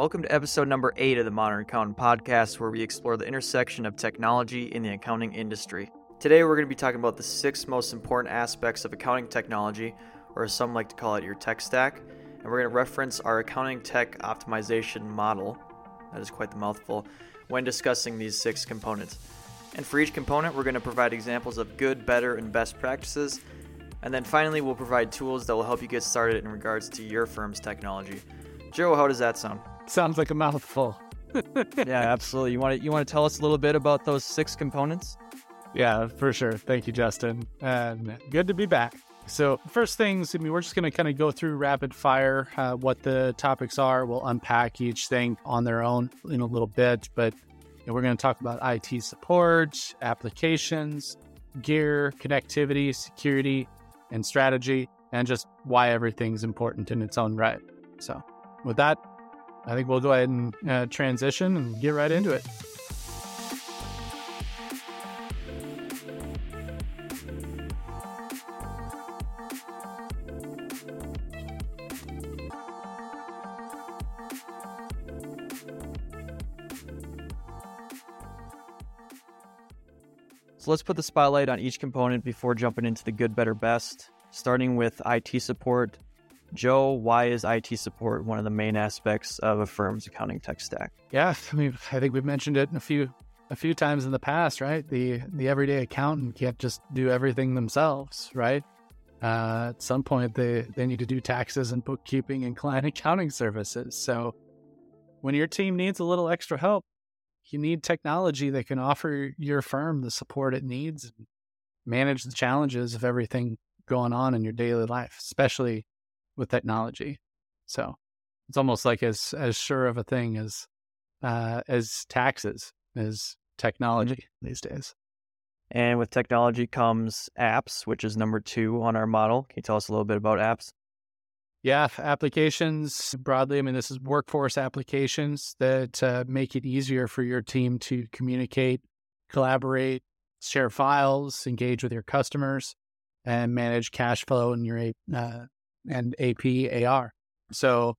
Welcome to episode number eight of the Modern Accountant Podcast, where we explore the intersection of technology in the accounting industry. Today, we're going to be talking about the six most important aspects of accounting technology, or as some like to call it, your tech stack. And we're going to reference our accounting tech optimization model, that is quite the mouthful, when discussing these six components. And for each component, we're going to provide examples of good, better, and best practices. And then finally, we'll provide tools that will help you get started in regards to your firm's technology. Joe, how does that sound? Sounds like a mouthful. yeah, absolutely. You want to you want to tell us a little bit about those six components? Yeah, for sure. Thank you, Justin. And good to be back. So, first things, I mean, we're just going to kind of go through rapid fire uh, what the topics are. We'll unpack each thing on their own in a little bit, but you know, we're going to talk about IT support, applications, gear, connectivity, security, and strategy, and just why everything's important in its own right. So, with that, I think we'll go ahead and uh, transition and get right into it. So let's put the spotlight on each component before jumping into the good, better, best. Starting with IT support. Joe, why is IT support one of the main aspects of a firm's accounting tech stack? Yeah, I mean, I think we've mentioned it a few a few times in the past, right? The the everyday accountant can't just do everything themselves, right? Uh, at some point, they they need to do taxes and bookkeeping and client accounting services. So, when your team needs a little extra help, you need technology that can offer your firm the support it needs and manage the challenges of everything going on in your daily life, especially with technology. So it's almost like as as sure of a thing as uh, as taxes as technology these days. And with technology comes apps, which is number two on our model. Can you tell us a little bit about apps? Yeah, applications broadly. I mean, this is workforce applications that uh, make it easier for your team to communicate, collaborate, share files, engage with your customers, and manage cash flow in your uh, and AP AR. So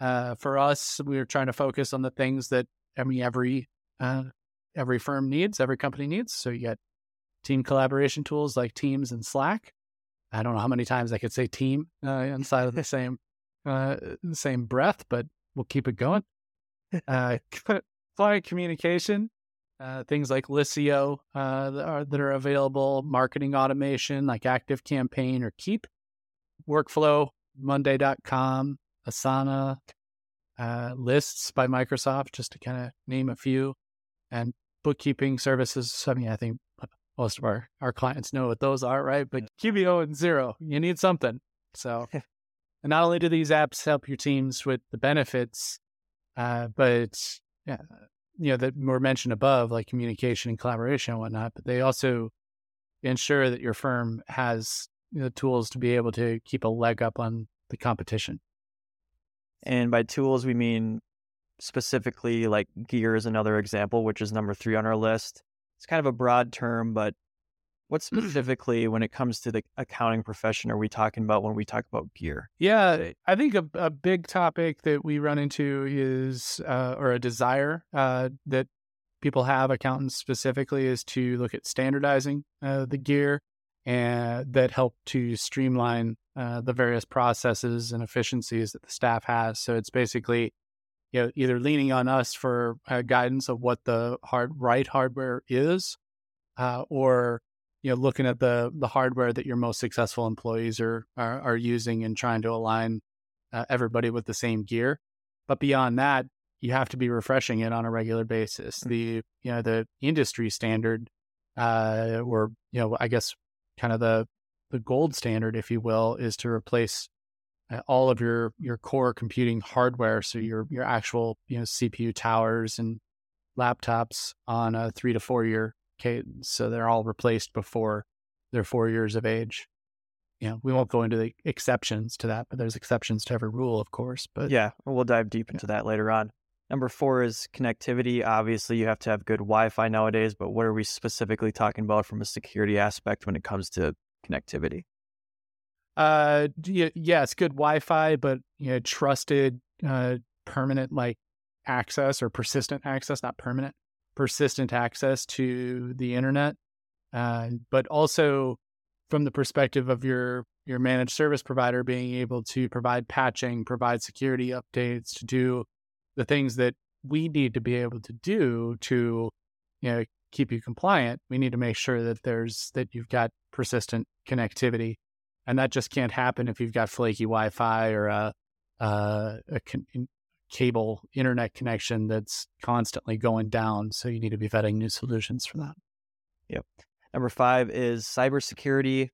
uh, for us, we are trying to focus on the things that I mean every uh, every firm needs, every company needs. So you got team collaboration tools like Teams and Slack. I don't know how many times I could say team uh, inside of the same uh, same breath, but we'll keep it going. Uh, client communication, uh, things like Liscio uh, that, are, that are available, marketing automation like Active Campaign or Keap, workflow, Monday.com, Asana, uh, lists by Microsoft, just to kind of name a few, and bookkeeping services. I mean, I think most of our, our clients know what those are, right? But QBO and Xero, you need something. So, and not only do these apps help your teams with the benefits, uh, but yeah, you know, that were mentioned above, like communication and collaboration and whatnot, but they also ensure that your firm has the tools to be able to keep a leg up on the competition. And by tools, we mean specifically like gear is another example, which is number three on our list. It's kind of a broad term, but what specifically, when it comes to the accounting profession, are we talking about when we talk about gear? Yeah, I think a, a big topic that we run into is, uh, or a desire uh, that people have, accountants specifically, is to look at standardizing uh, the gear and that help to streamline uh, the various processes and efficiencies that the staff has. So it's basically, you know, either leaning on us for uh, guidance of what the hard right hardware is, uh, or you know, looking at the the hardware that your most successful employees are are, are using and trying to align uh, everybody with the same gear. But beyond that, you have to be refreshing it on a regular basis. Mm. The you know the industry standard, uh, or you know, I guess kind of the the gold standard, if you will, is to replace uh, all of your your core computing hardware, so your your actual you know CPU towers and laptops on a three to four year cadence. So they're all replaced before they're four years of age. You know, we won't go into the exceptions to that, but there's exceptions to every rule, of course. But yeah, we'll dive deep into yeah. that later on. Number four is connectivity. Obviously, you have to have good Wi Fi nowadays, but what are we specifically talking about from a security aspect when it comes to connectivity? Uh, it's good Wi Fi, but you know, trusted, uh, permanent like access or persistent access, not permanent, persistent access to the internet, uh, but also from the perspective of your your managed service provider being able to provide patching, provide security updates, to do the things that we need to be able to do to you know keep you compliant. We need to make sure that there's that you've got persistent connectivity, and that just can't happen if you've got flaky Wi-Fi or a, a, a con- cable internet connection that's constantly going down. So you need to be vetting new solutions for that. Yep. Number five is cybersecurity.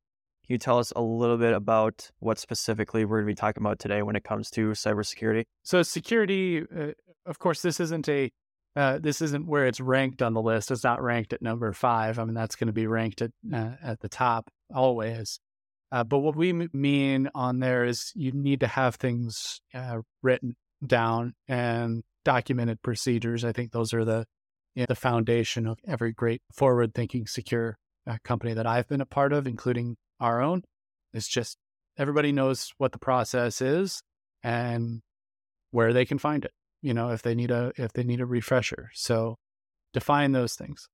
Can you tell us a little bit about what specifically we're going to be talking about today when it comes to cybersecurity? So security, uh, of course, this isn't a uh, this isn't where it's ranked on the list. It's not ranked at number five. I mean, that's going to be ranked at uh, at the top always. Uh, but what we m- mean on there is you need to have things uh, written down and documented procedures. I think those are the you know, the foundation of every great forward thinking secure uh, company that I've been a part of, including our own. It's just everybody knows what the process is and where they can find it. You know, if they need a if they need a refresher. So define those things.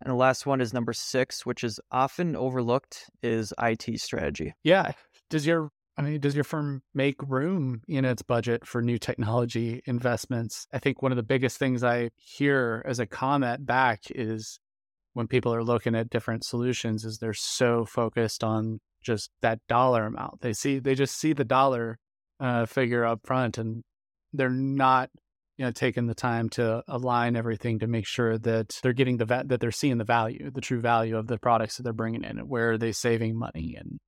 And the last one is number six, which is often overlooked, is IT strategy. Yeah. Does your I mean, does your firm make room in its budget for new technology investments? I think one of the biggest things I hear as a comment back is when people are looking at different solutions is they're so focused on just that dollar amount. They see they just see the dollar uh, figure up front and they're not you know taking the time to align everything to make sure that they're getting the va- that they're seeing the value, the true value of the products that they're bringing in. Where are they saving money and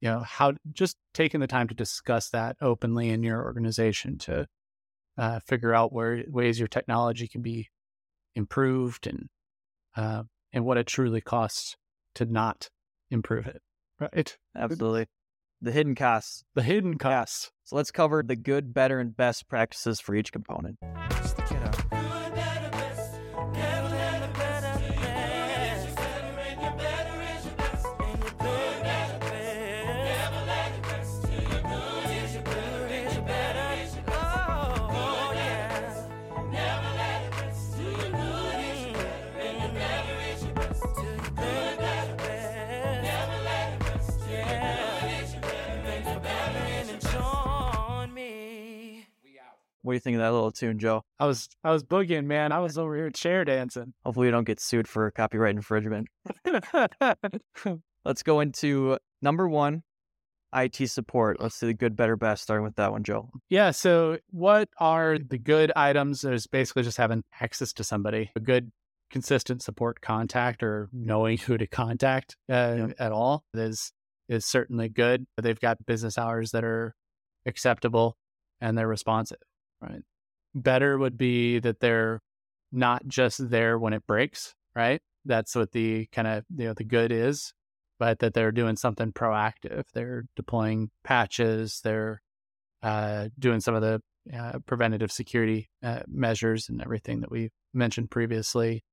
you know how just taking the time to discuss that openly in your organization to uh, figure out where ways your technology can be improved and uh, and what it truly costs to not improve it right Absolutely. The hidden costs. the hidden costs So let's cover the good, better, and best practices for each component. What do you think of that little tune, Joe? i was i was boogieing man i was over here chair dancing Hopefully, we don't get sued for copyright infringement. Let's go into number one IT support. Let's do the good, better, best, starting with that one, Joe. Yeah. So, what are the good items? There's basically just having access to somebody, a good, consistent support contact, or knowing who to contact uh, Yep. at all is is certainly good. They've got business hours that are acceptable and they're responsive. Right. Better would be that they're not just there when it breaks. Right. That's what the kind of you know the good is but that they're doing something proactive. They're deploying patches. They're uh, doing some of the uh, preventative security uh, measures and everything that we mentioned previously.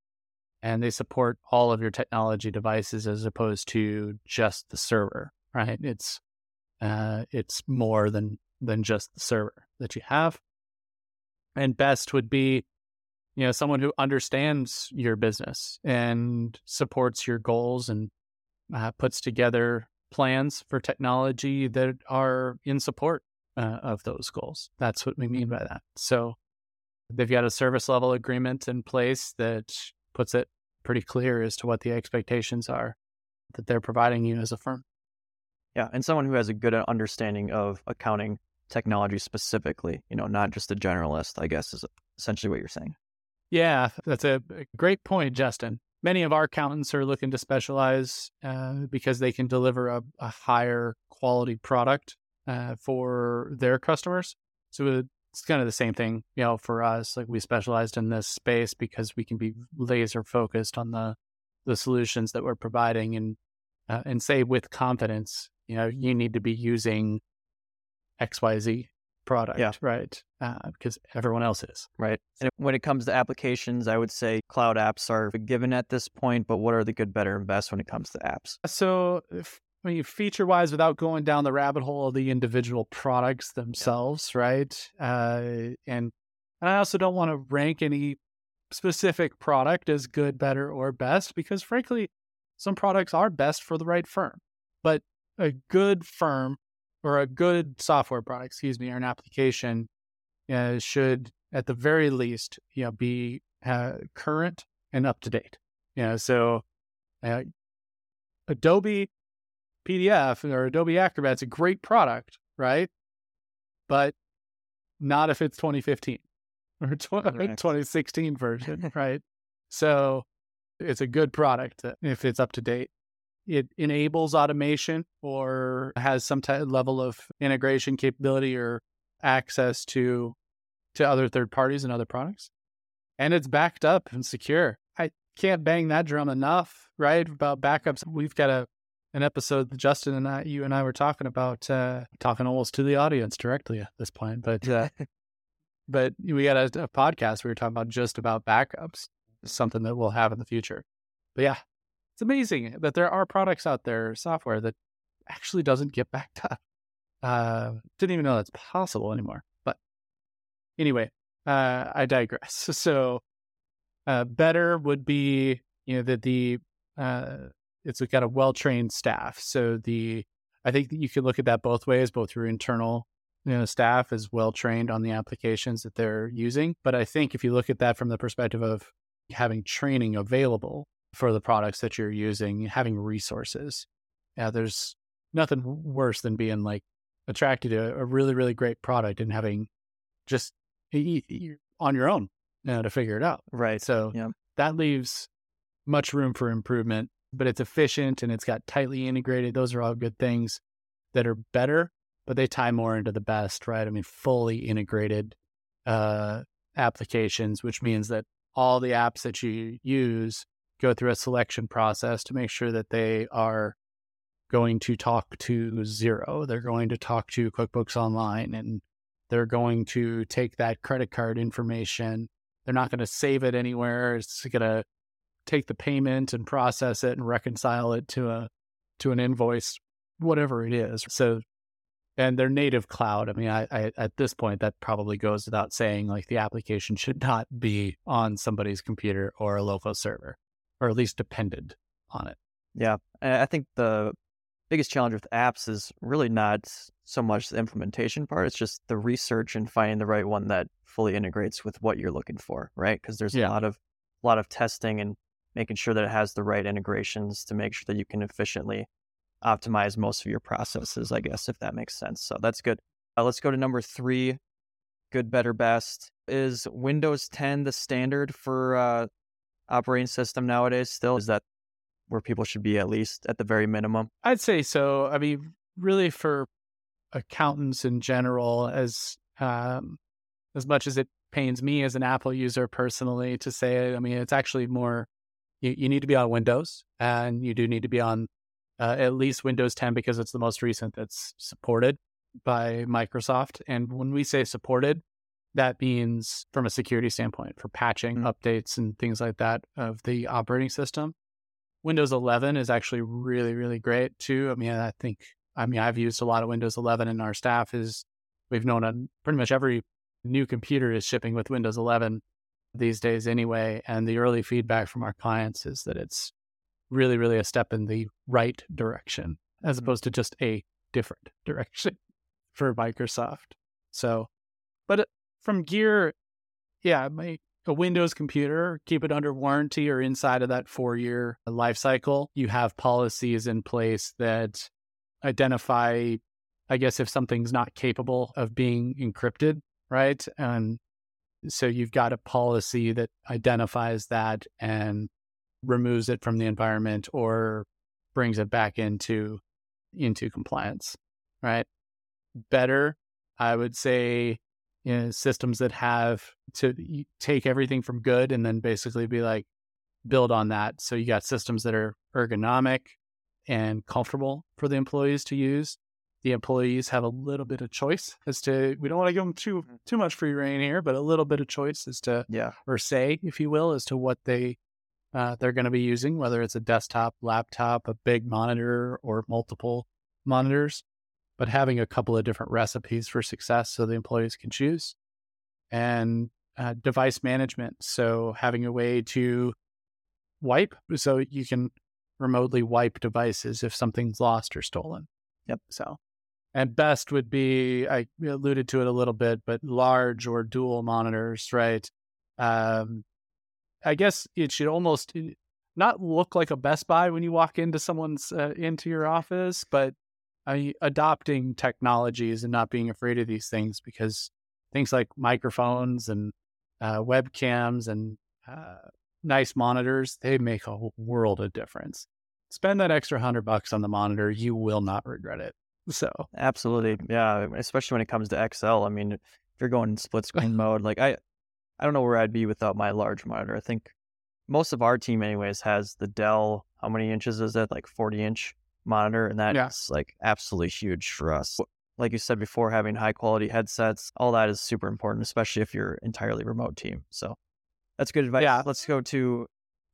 And they support all of your technology devices as opposed to just the server. Right? It's uh, it's more than than just the server that you have. And best would be you know someone who understands your business and supports your goals and uh, puts together plans for technology that are in support uh, of those goals. That's what we mean by that. So they've got a service level agreement in place that puts it pretty clear as to what the expectations are that they're providing you as a firm. Yeah, and someone who has a good understanding of accounting technology specifically, you know, not just a generalist, I guess is essentially what you're saying. Yeah, that's a great point, Justin. Many of our accountants are looking to specialize uh, because they can deliver a, a higher quality product uh, for their customers. So it's kind of the same thing, you know, for us. Like we specialized in this space because we can be laser focused on the the solutions that we're providing, and uh, and say with confidence, you know, you need to be using X Y Z product, Yeah. right? Uh, because everyone else is. Right. And when it comes to applications, I would say cloud apps are given at this point, but what are the good, better, and best when it comes to apps? So, if, I mean, feature wise, without going down the rabbit hole of the individual products themselves, right? Uh, and And I also don't want to rank any specific product as good, better, or best because frankly, some products are best for the right firm. But a good firm or a good software product, excuse me, or an application uh, should at the very least, you know, be uh, current and up to date. You know, so uh, Adobe PDF or Adobe Acrobat's a great product, right? But not if it's 2015 or 2016 version, right? So it's a good product if it's up to date. It enables automation or has some type level of integration capability or access to to other third parties and other products. And it's backed up and secure. I can't bang that drum enough, right? About backups. We've got a an episode that Justin and I, you and I were talking about, uh, talking almost to the audience directly at this point, but, uh, but we got a, a, podcast. We were talking about just about backups, something that we'll have in the future. But yeah, it's amazing that there are products out there, software that actually doesn't get backed up. Uh, didn't even know that's possible anymore. But anyway, uh, I digress. So, uh, better would be, you know, that the, uh, it's got a well trained staff. So the I think that you could look at that both ways, both your internal you know, staff is well trained on the applications that they're using. But I think if you look at that from the perspective of having training available for the products that you're using, having resources, yeah, there's nothing worse than being like attracted to a really, really great product and having just on your own you know, to figure it out. Right. So yeah. that leaves much room for improvement but it's efficient and it's got tightly integrated. Those are all good things that are better, but they tie more into the best, right? I mean, fully integrated uh, applications, which means that all the apps that you use go through a selection process to make sure that they are going to talk to Xero. They're going to talk to QuickBooks Online and they're going to take that credit card information. They're not going to save it anywhere. It's going to take the payment and process it and reconcile it to a to an invoice, whatever it is. So, and their native cloud. I mean, I, I at this point that probably goes without saying. Like the application should not be on somebody's computer or a local server, or at least depended on it. Yeah, I think the biggest challenge with apps is really not so much the implementation part. It's just the research and finding the right one that fully integrates with what you're looking for, right? Because there's yeah. a lot of a lot of testing and making sure that it has the right integrations to make sure that you can efficiently optimize most of your processes, I guess, if that makes sense. So that's good. Uh, let's go to number three good, better, best. Is Windows 10 the standard for uh, operating system nowadays still? Is that where people should be at least at the very minimum? I'd say so. I mean, really for accountants in general, as um, as much as it pains me as an Apple user personally to say it, I mean, it's actually more you, you need to be on Windows and you do need to be on uh, at least Windows 10 because it's the most recent that's supported by Microsoft. And when we say supported, that means from a security standpoint for patching mm-hmm. updates and things like that of the operating system. Windows 11 is actually really, really great too. I mean, I think, I mean, I've used a lot of Windows 11 and our staff is, we've known on pretty much every new computer is shipping with Windows 11 these days anyway. And the early feedback from our clients is that it's really, really a step in the right direction as mm-hmm. opposed to just a different direction for Microsoft. So, but from gear, yeah, my, a Windows computer, keep it under warranty or inside of that four year life cycle. You have policies in place that identify, I guess, if something's not capable of being encrypted, right? And so you've got a policy that identifies that and removes it from the environment or brings it back into into compliance, right? Better, I would say, you know, systems that have to take everything from good and then basically be like build on that. So you got systems that are ergonomic and comfortable for the employees to use the employees have a little bit of choice as to we don't want to give them too mm-hmm. too much free reign here, but a little bit of choice as to yeah or say, if you will, as to what they uh, they're going to be using, whether it's a desktop, laptop, a big monitor, or multiple monitors. But having a couple of different recipes for success so the employees can choose. And uh, device management. So having a way to wipe, so you can remotely wipe devices if something's lost or stolen. Yep. So, and best would be I alluded to it a little bit, but large or dual monitors, right? Um, I guess it should almost eh, not look like a Best Buy when you walk into someone's uh, into your office, but adopting technologies and not being afraid of these things because things like microphones and uh, webcams and uh, nice monitors they make a world of difference. Spend that extra hundred bucks on the monitor, you will not regret it. So absolutely, yeah. Especially when it comes to Excel. I mean, if you're going in split screen mode, like I, I don't know where I'd be without my large monitor. I think most of our team, anyways, has the Dell. How many inches is it? Like 40 inch monitor, and that's yeah. like absolutely huge for us. Like you said before, having high quality headsets, all that is super important, especially if you're entirely remote team. So that's good advice. Yeah. Let's go to.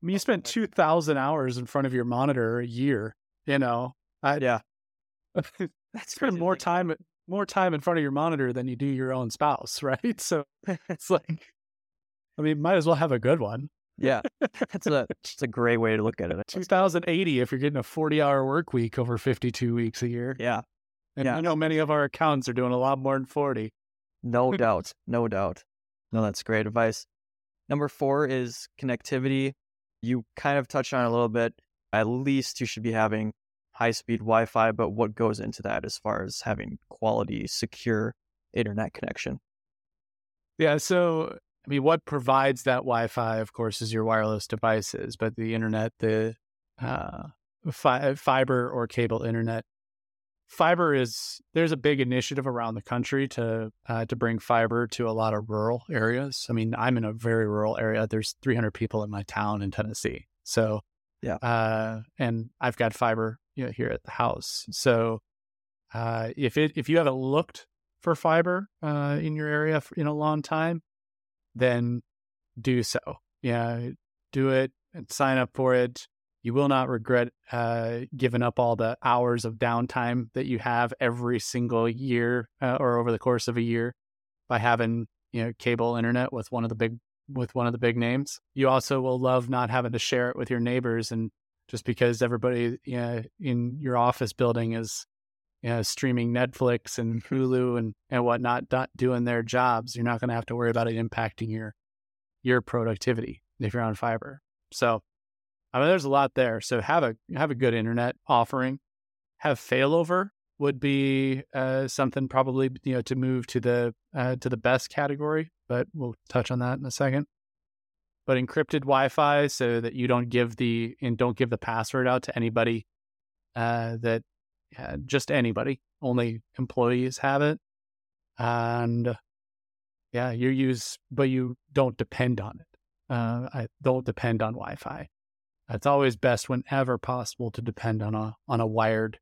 I mean, you spend two thousand hours in front of your monitor a year. You know, I, yeah, that's spend more time more time in front of your monitor than you do your own spouse, right? So it's like, I mean, might as well have a good one. Yeah, that's a it's a great way to look at it. 2080 if you're getting a 40 hour work week over 52 weeks a year. Yeah, and yeah. I know many of our accountants are doing a lot more than 40. No doubt, no doubt. No, that's great advice. Number four is connectivity. You kind of touched on a little bit. At least you should be having high speed Wi Fi, but what goes into that as far as having quality, secure internet connection? Yeah, so I mean, what provides that Wi-Fi, of course, is your wireless devices, but the internet, the uh, fi- fiber or cable internet, fiber is there's a big initiative around the country to uh, to bring fiber to a lot of rural areas. I mean, I'm in a very rural area. There's 300 people in my town in Tennessee, so yeah, uh, and I've got fiber you know, here at the house. So uh, if it if you haven't looked for fiber uh, in your area in a long time, then do so. Yeah, do it and sign up for it. You will not regret uh, giving up all the hours of downtime that you have every single year uh, or over the course of a year by having you know cable internet with one of the big with one of the big names. You also will love not having to share it with your neighbors and just because everybody you know, in your office building is you know, streaming Netflix and Hulu and, and whatnot, not doing their jobs, you're not going to have to worry about it impacting your your productivity if you're on fiber. So, I mean, there's a lot there. So have a have a good internet offering. Have failover would be uh, something probably you know to move to the uh, to the best category, but we'll touch on that in a second. But encrypted Wi-Fi so that you don't give the and don't give the password out to anybody uh, that yeah, just anybody. Only employees have it. And yeah, you use, but you don't depend on it. Uh, I don't depend on Wi-Fi. It's always best whenever possible to depend on a on a wired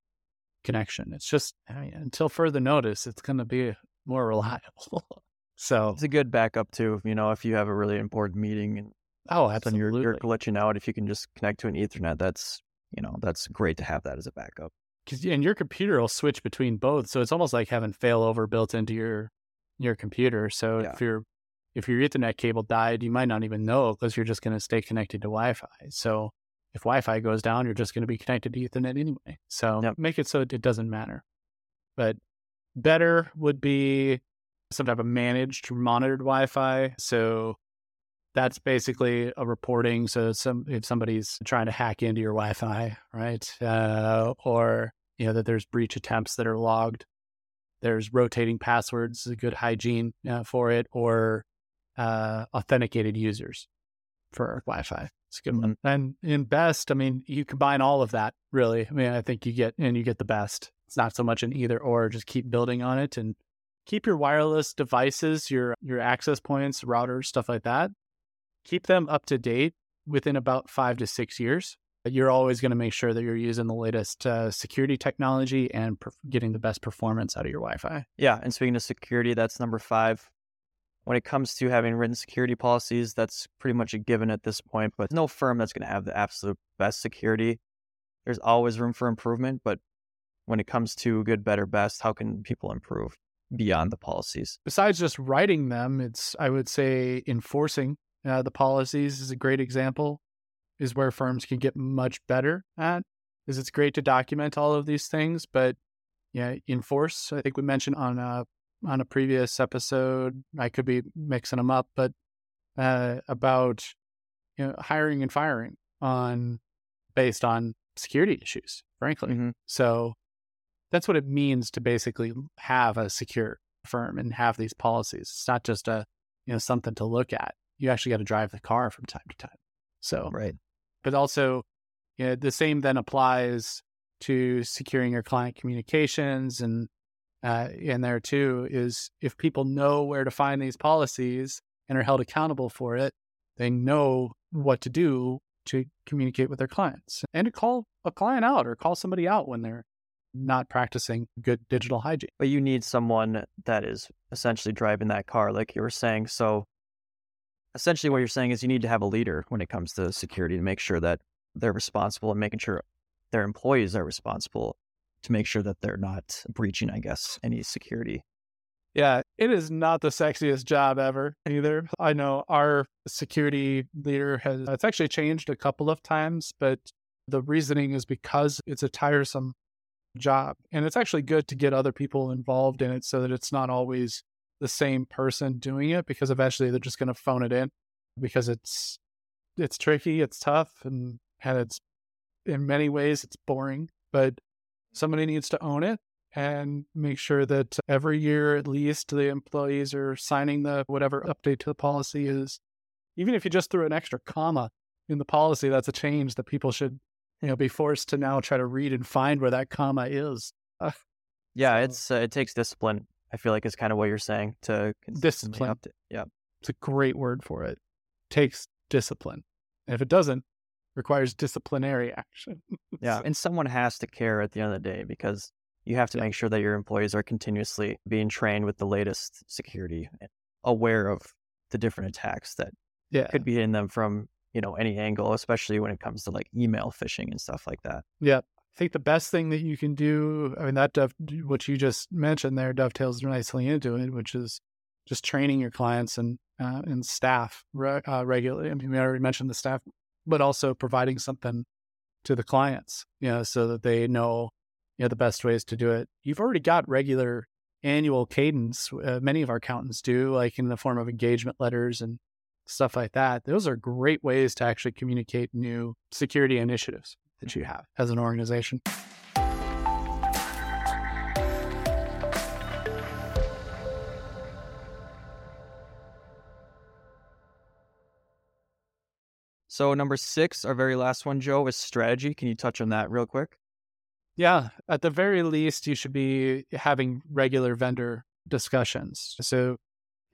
connection. It's just I mean, until further notice, it's going to be more reliable. so it's a good backup too. You know, if you have a really important meeting and oh, absolutely, you're, you're glitching out. If you can just connect to an Ethernet, that's you know that's great to have that as a backup because and your computer will switch between both, so it's almost like having failover built into your your computer. So yeah. if your if your Ethernet cable died, you might not even know because you're just going to stay connected to Wi-Fi. So if Wi-Fi goes down, you're just going to be connected to Ethernet anyway. So yep. make it so it doesn't matter. But better would be some type of managed monitored Wi-Fi. So that's basically a reporting. So some if somebody's trying to hack into your Wi-Fi, right, uh, or you know that there's breach attempts that are logged. There's rotating passwords, a good hygiene uh, for it, or uh, authenticated users for Wi-Fi. It's a good one. And in best, I mean, you combine all of that. Really, I mean, I think you get and you get the best. It's not so much an either or. Just keep building on it and keep your wireless devices, your your access points, routers, stuff like that. Keep them up to date within about five to six years you're always going to make sure that you're using the latest uh, security technology and per- getting the best performance out of your Wi-Fi. Yeah, and speaking of security, that's number five. When it comes to having written security policies, that's pretty much a given at this point. But no firm that's going to have the absolute best security. There's always room for improvement, but when it comes to good, better, best, how can people improve? beyond the policies? Besides just writing them, it's, I would say, enforcing uh, the policies is a great example, is where firms can get much better at. Is it's great to document all of these things, but yeah, enforce. I think we mentioned on a on a previous episode. I could be mixing them up, but uh, about you know hiring and firing on based on security issues, frankly. Mm-hmm. So that's what it means to basically have a secure firm and have these policies. It's not just a you know something to look at. You actually got to drive the car from time to time. So Right. But also you know, the same then applies to securing your client communications and uh, in there too is if people know where to find these policies and are held accountable for it, they know what to do to communicate with their clients and to call a client out or call somebody out when they're not practicing good digital hygiene. But you need someone that is essentially driving that car, like you were saying. So essentially, what you're saying is you need to have a leader when it comes to security to make sure that they're responsible and making sure their employees are responsible to make sure that they're not breaching, I guess, any security. Yeah, it is not the sexiest job ever either. I know our security leader has, it's actually changed a couple of times, but the reasoning is because it's a tiresome job. And it's actually good to get other people involved in it so that it's not always the same person doing it because eventually they're just going to phone it in because it's it's tricky, it's tough and and it's in many ways it's boring, but somebody needs to own it and make sure that every year at least the employees are signing the whatever update to the policy is. Even if you just threw an extra comma in the policy, that's a change that people should, you know, be forced to now try to read and find where that comma is. Uh, Yeah, So- it's uh, it takes discipline. I feel like is kind of what you're saying to Discipline. update. Yeah, it's a great word for it. Takes discipline. And if it doesn't, requires disciplinary action. yeah, and someone has to care at the end of the day because you have to Yeah. make sure that your employees are continuously being trained with the latest security, and aware of the different attacks that yeah. could be in them from you know any angle, especially when it comes to like email phishing and stuff like that. Yeah. I think the best thing that you can do, I mean, that dove, what you just mentioned there dovetails nicely into it, which is just training your clients and uh, and staff re- uh, regularly. I mean, we already mentioned the staff, but also providing something to the clients, you know, so that they know, you know, the best ways to do it. You've already got regular annual cadence. Uh, many of our accountants do, like in the form of engagement letters and stuff like that. Those are great ways to actually communicate new security initiatives that you have as an organization. So number six, our very last one, Joe, is strategy. Can you touch on that real quick? Yeah, at the very least, you should be having regular vendor discussions. So,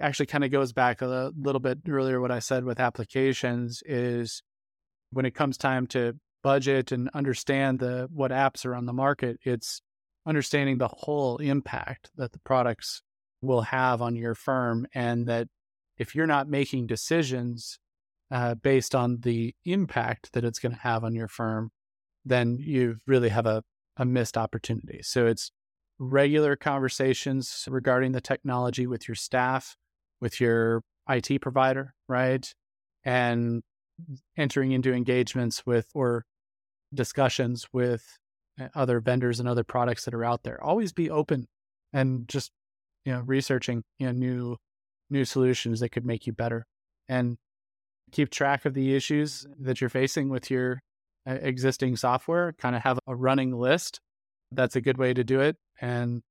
actually, kind of goes back a little bit earlier. What I said with applications is when it comes time to budget and understand the what apps are on the market, it's understanding the whole impact that the products will have on your firm, and that if you're not making decisions uh, based on the impact that it's going to have on your firm, then you really have a a missed opportunity. So it's regular conversations regarding the technology with your staff, with your IT provider, right? And entering into engagements with or discussions with uh, other vendors and other products that are out there. Always be open and just you know researching you know new new solutions that could make you better and keep track of the issues that you're facing with your uh, existing software, kind of have a running list. That's a good way to do it. And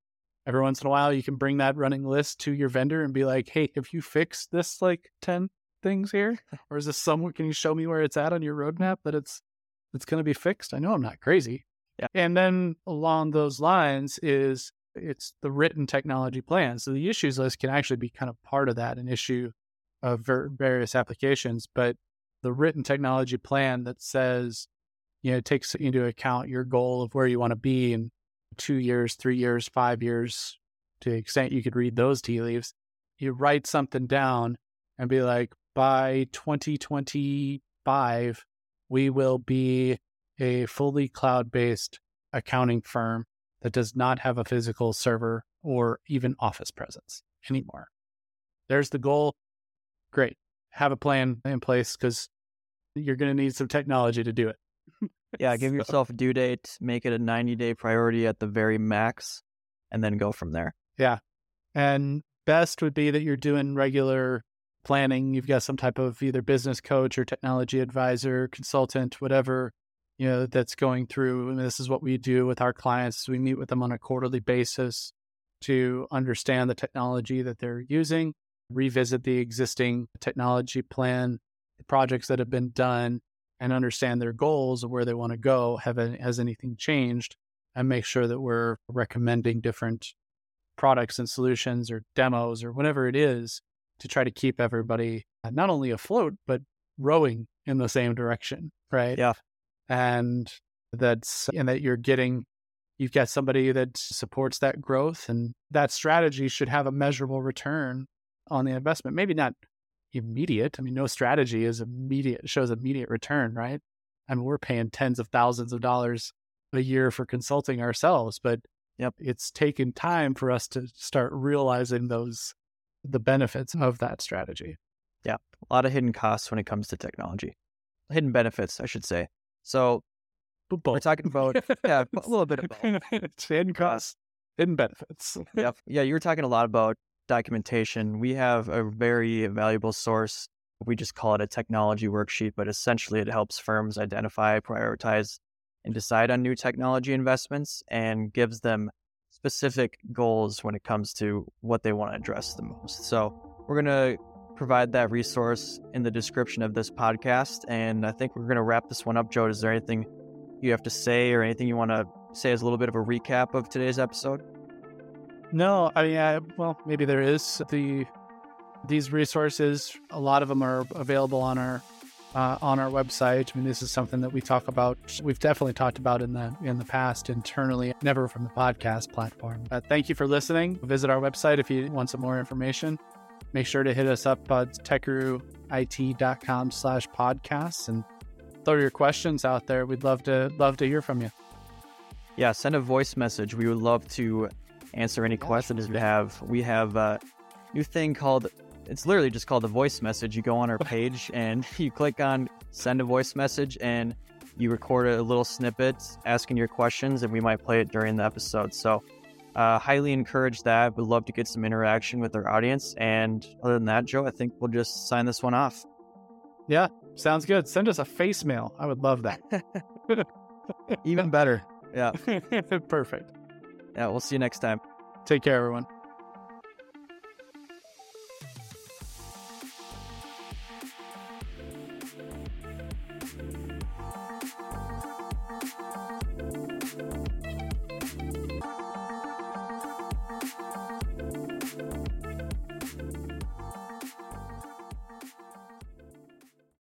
every once in a while, you can bring that running list to your vendor and be like, hey, have you fixed this like 10 things here? Or is this somewhere? Can you show me where it's at on your roadmap that it's it's going to be fixed? I know I'm not crazy. Yeah. And then along those lines is it's the written technology plan. So the issues list can actually be kind of part of that, an issue of ver- various applications. But the written technology plan that says, you know, it takes into account your goal of where you want to be in two years, three years, five years, to the extent you could read those tea leaves. You write something down and be like, by 2025, we will be a fully cloud based accounting firm that does not have a physical server or even office presence anymore. There's the goal. Great. Have a plan in place because you're going to need some technology to do it. Yeah, give So- yourself a due date, make it a 90 day priority at the very max, and then go from there. Yeah. And best would be that you're doing regular planning. You've got some type of either business coach or technology advisor, consultant, whatever, you know, that's going through. And this is what we do with our clients. We meet with them on a quarterly basis to understand the technology that they're using, revisit the existing technology plan, the projects that have been done, and understand their goals where they want to go. Have has anything changed? And make sure that we're recommending different products and solutions or demos or whatever it is to try to keep everybody uh, not only afloat but rowing in the same direction right Yeah. and that's and that you're getting you've got somebody that supports that growth and that strategy should have a measurable return on the investment maybe not immediate i mean no strategy is immediate shows immediate return right i mean we're paying tens of thousands of dollars a year for consulting ourselves but Yep. it's taken time for us to start realizing those the benefits of that strategy Yeah, A lot of hidden costs when it comes to technology, hidden benefits, I should say. So but we're talking about, yeah, a little bit of hidden costs hidden benefits Yep. Yeah, you were talking a lot about documentation. We have a very valuable source. We just call it a technology worksheet, but essentially it helps firms identify, prioritize, and decide on new technology investments and gives them specific goals when it comes to what they want to address the most. So we're going to provide that resource in the description of this podcast. And I think we're going to wrap this one up. Joe, is there anything you have to say or anything you want to say as a little bit of a recap of today's episode? No, I mean, I, well, maybe there is the these resources. A lot of them are available on our uh, on our website. I mean, this is something that we talk about. We've definitely talked about in the in the past internally, never from the podcast platform. But thank you for listening. Visit our website if you want some more information. Make sure to hit us up at techguruit.com slash podcasts and throw your questions out there. We'd love to love to hear from you. Yeah, send a voice message. We would love to answer any questions you have. We have a new thing called it's literally just called the voice message. You go on our page and you click on send a voice message and you record a little snippet asking your questions and we might play it during the episode. So uh, highly encourage that. We'd love to get some interaction with our audience. And other than that, Joe, I think we'll just sign this one off. Yeah, sounds good. Send us a face mail. I would love that. Even better. Yeah. Perfect. Yeah. We'll see you next time. Take care, everyone.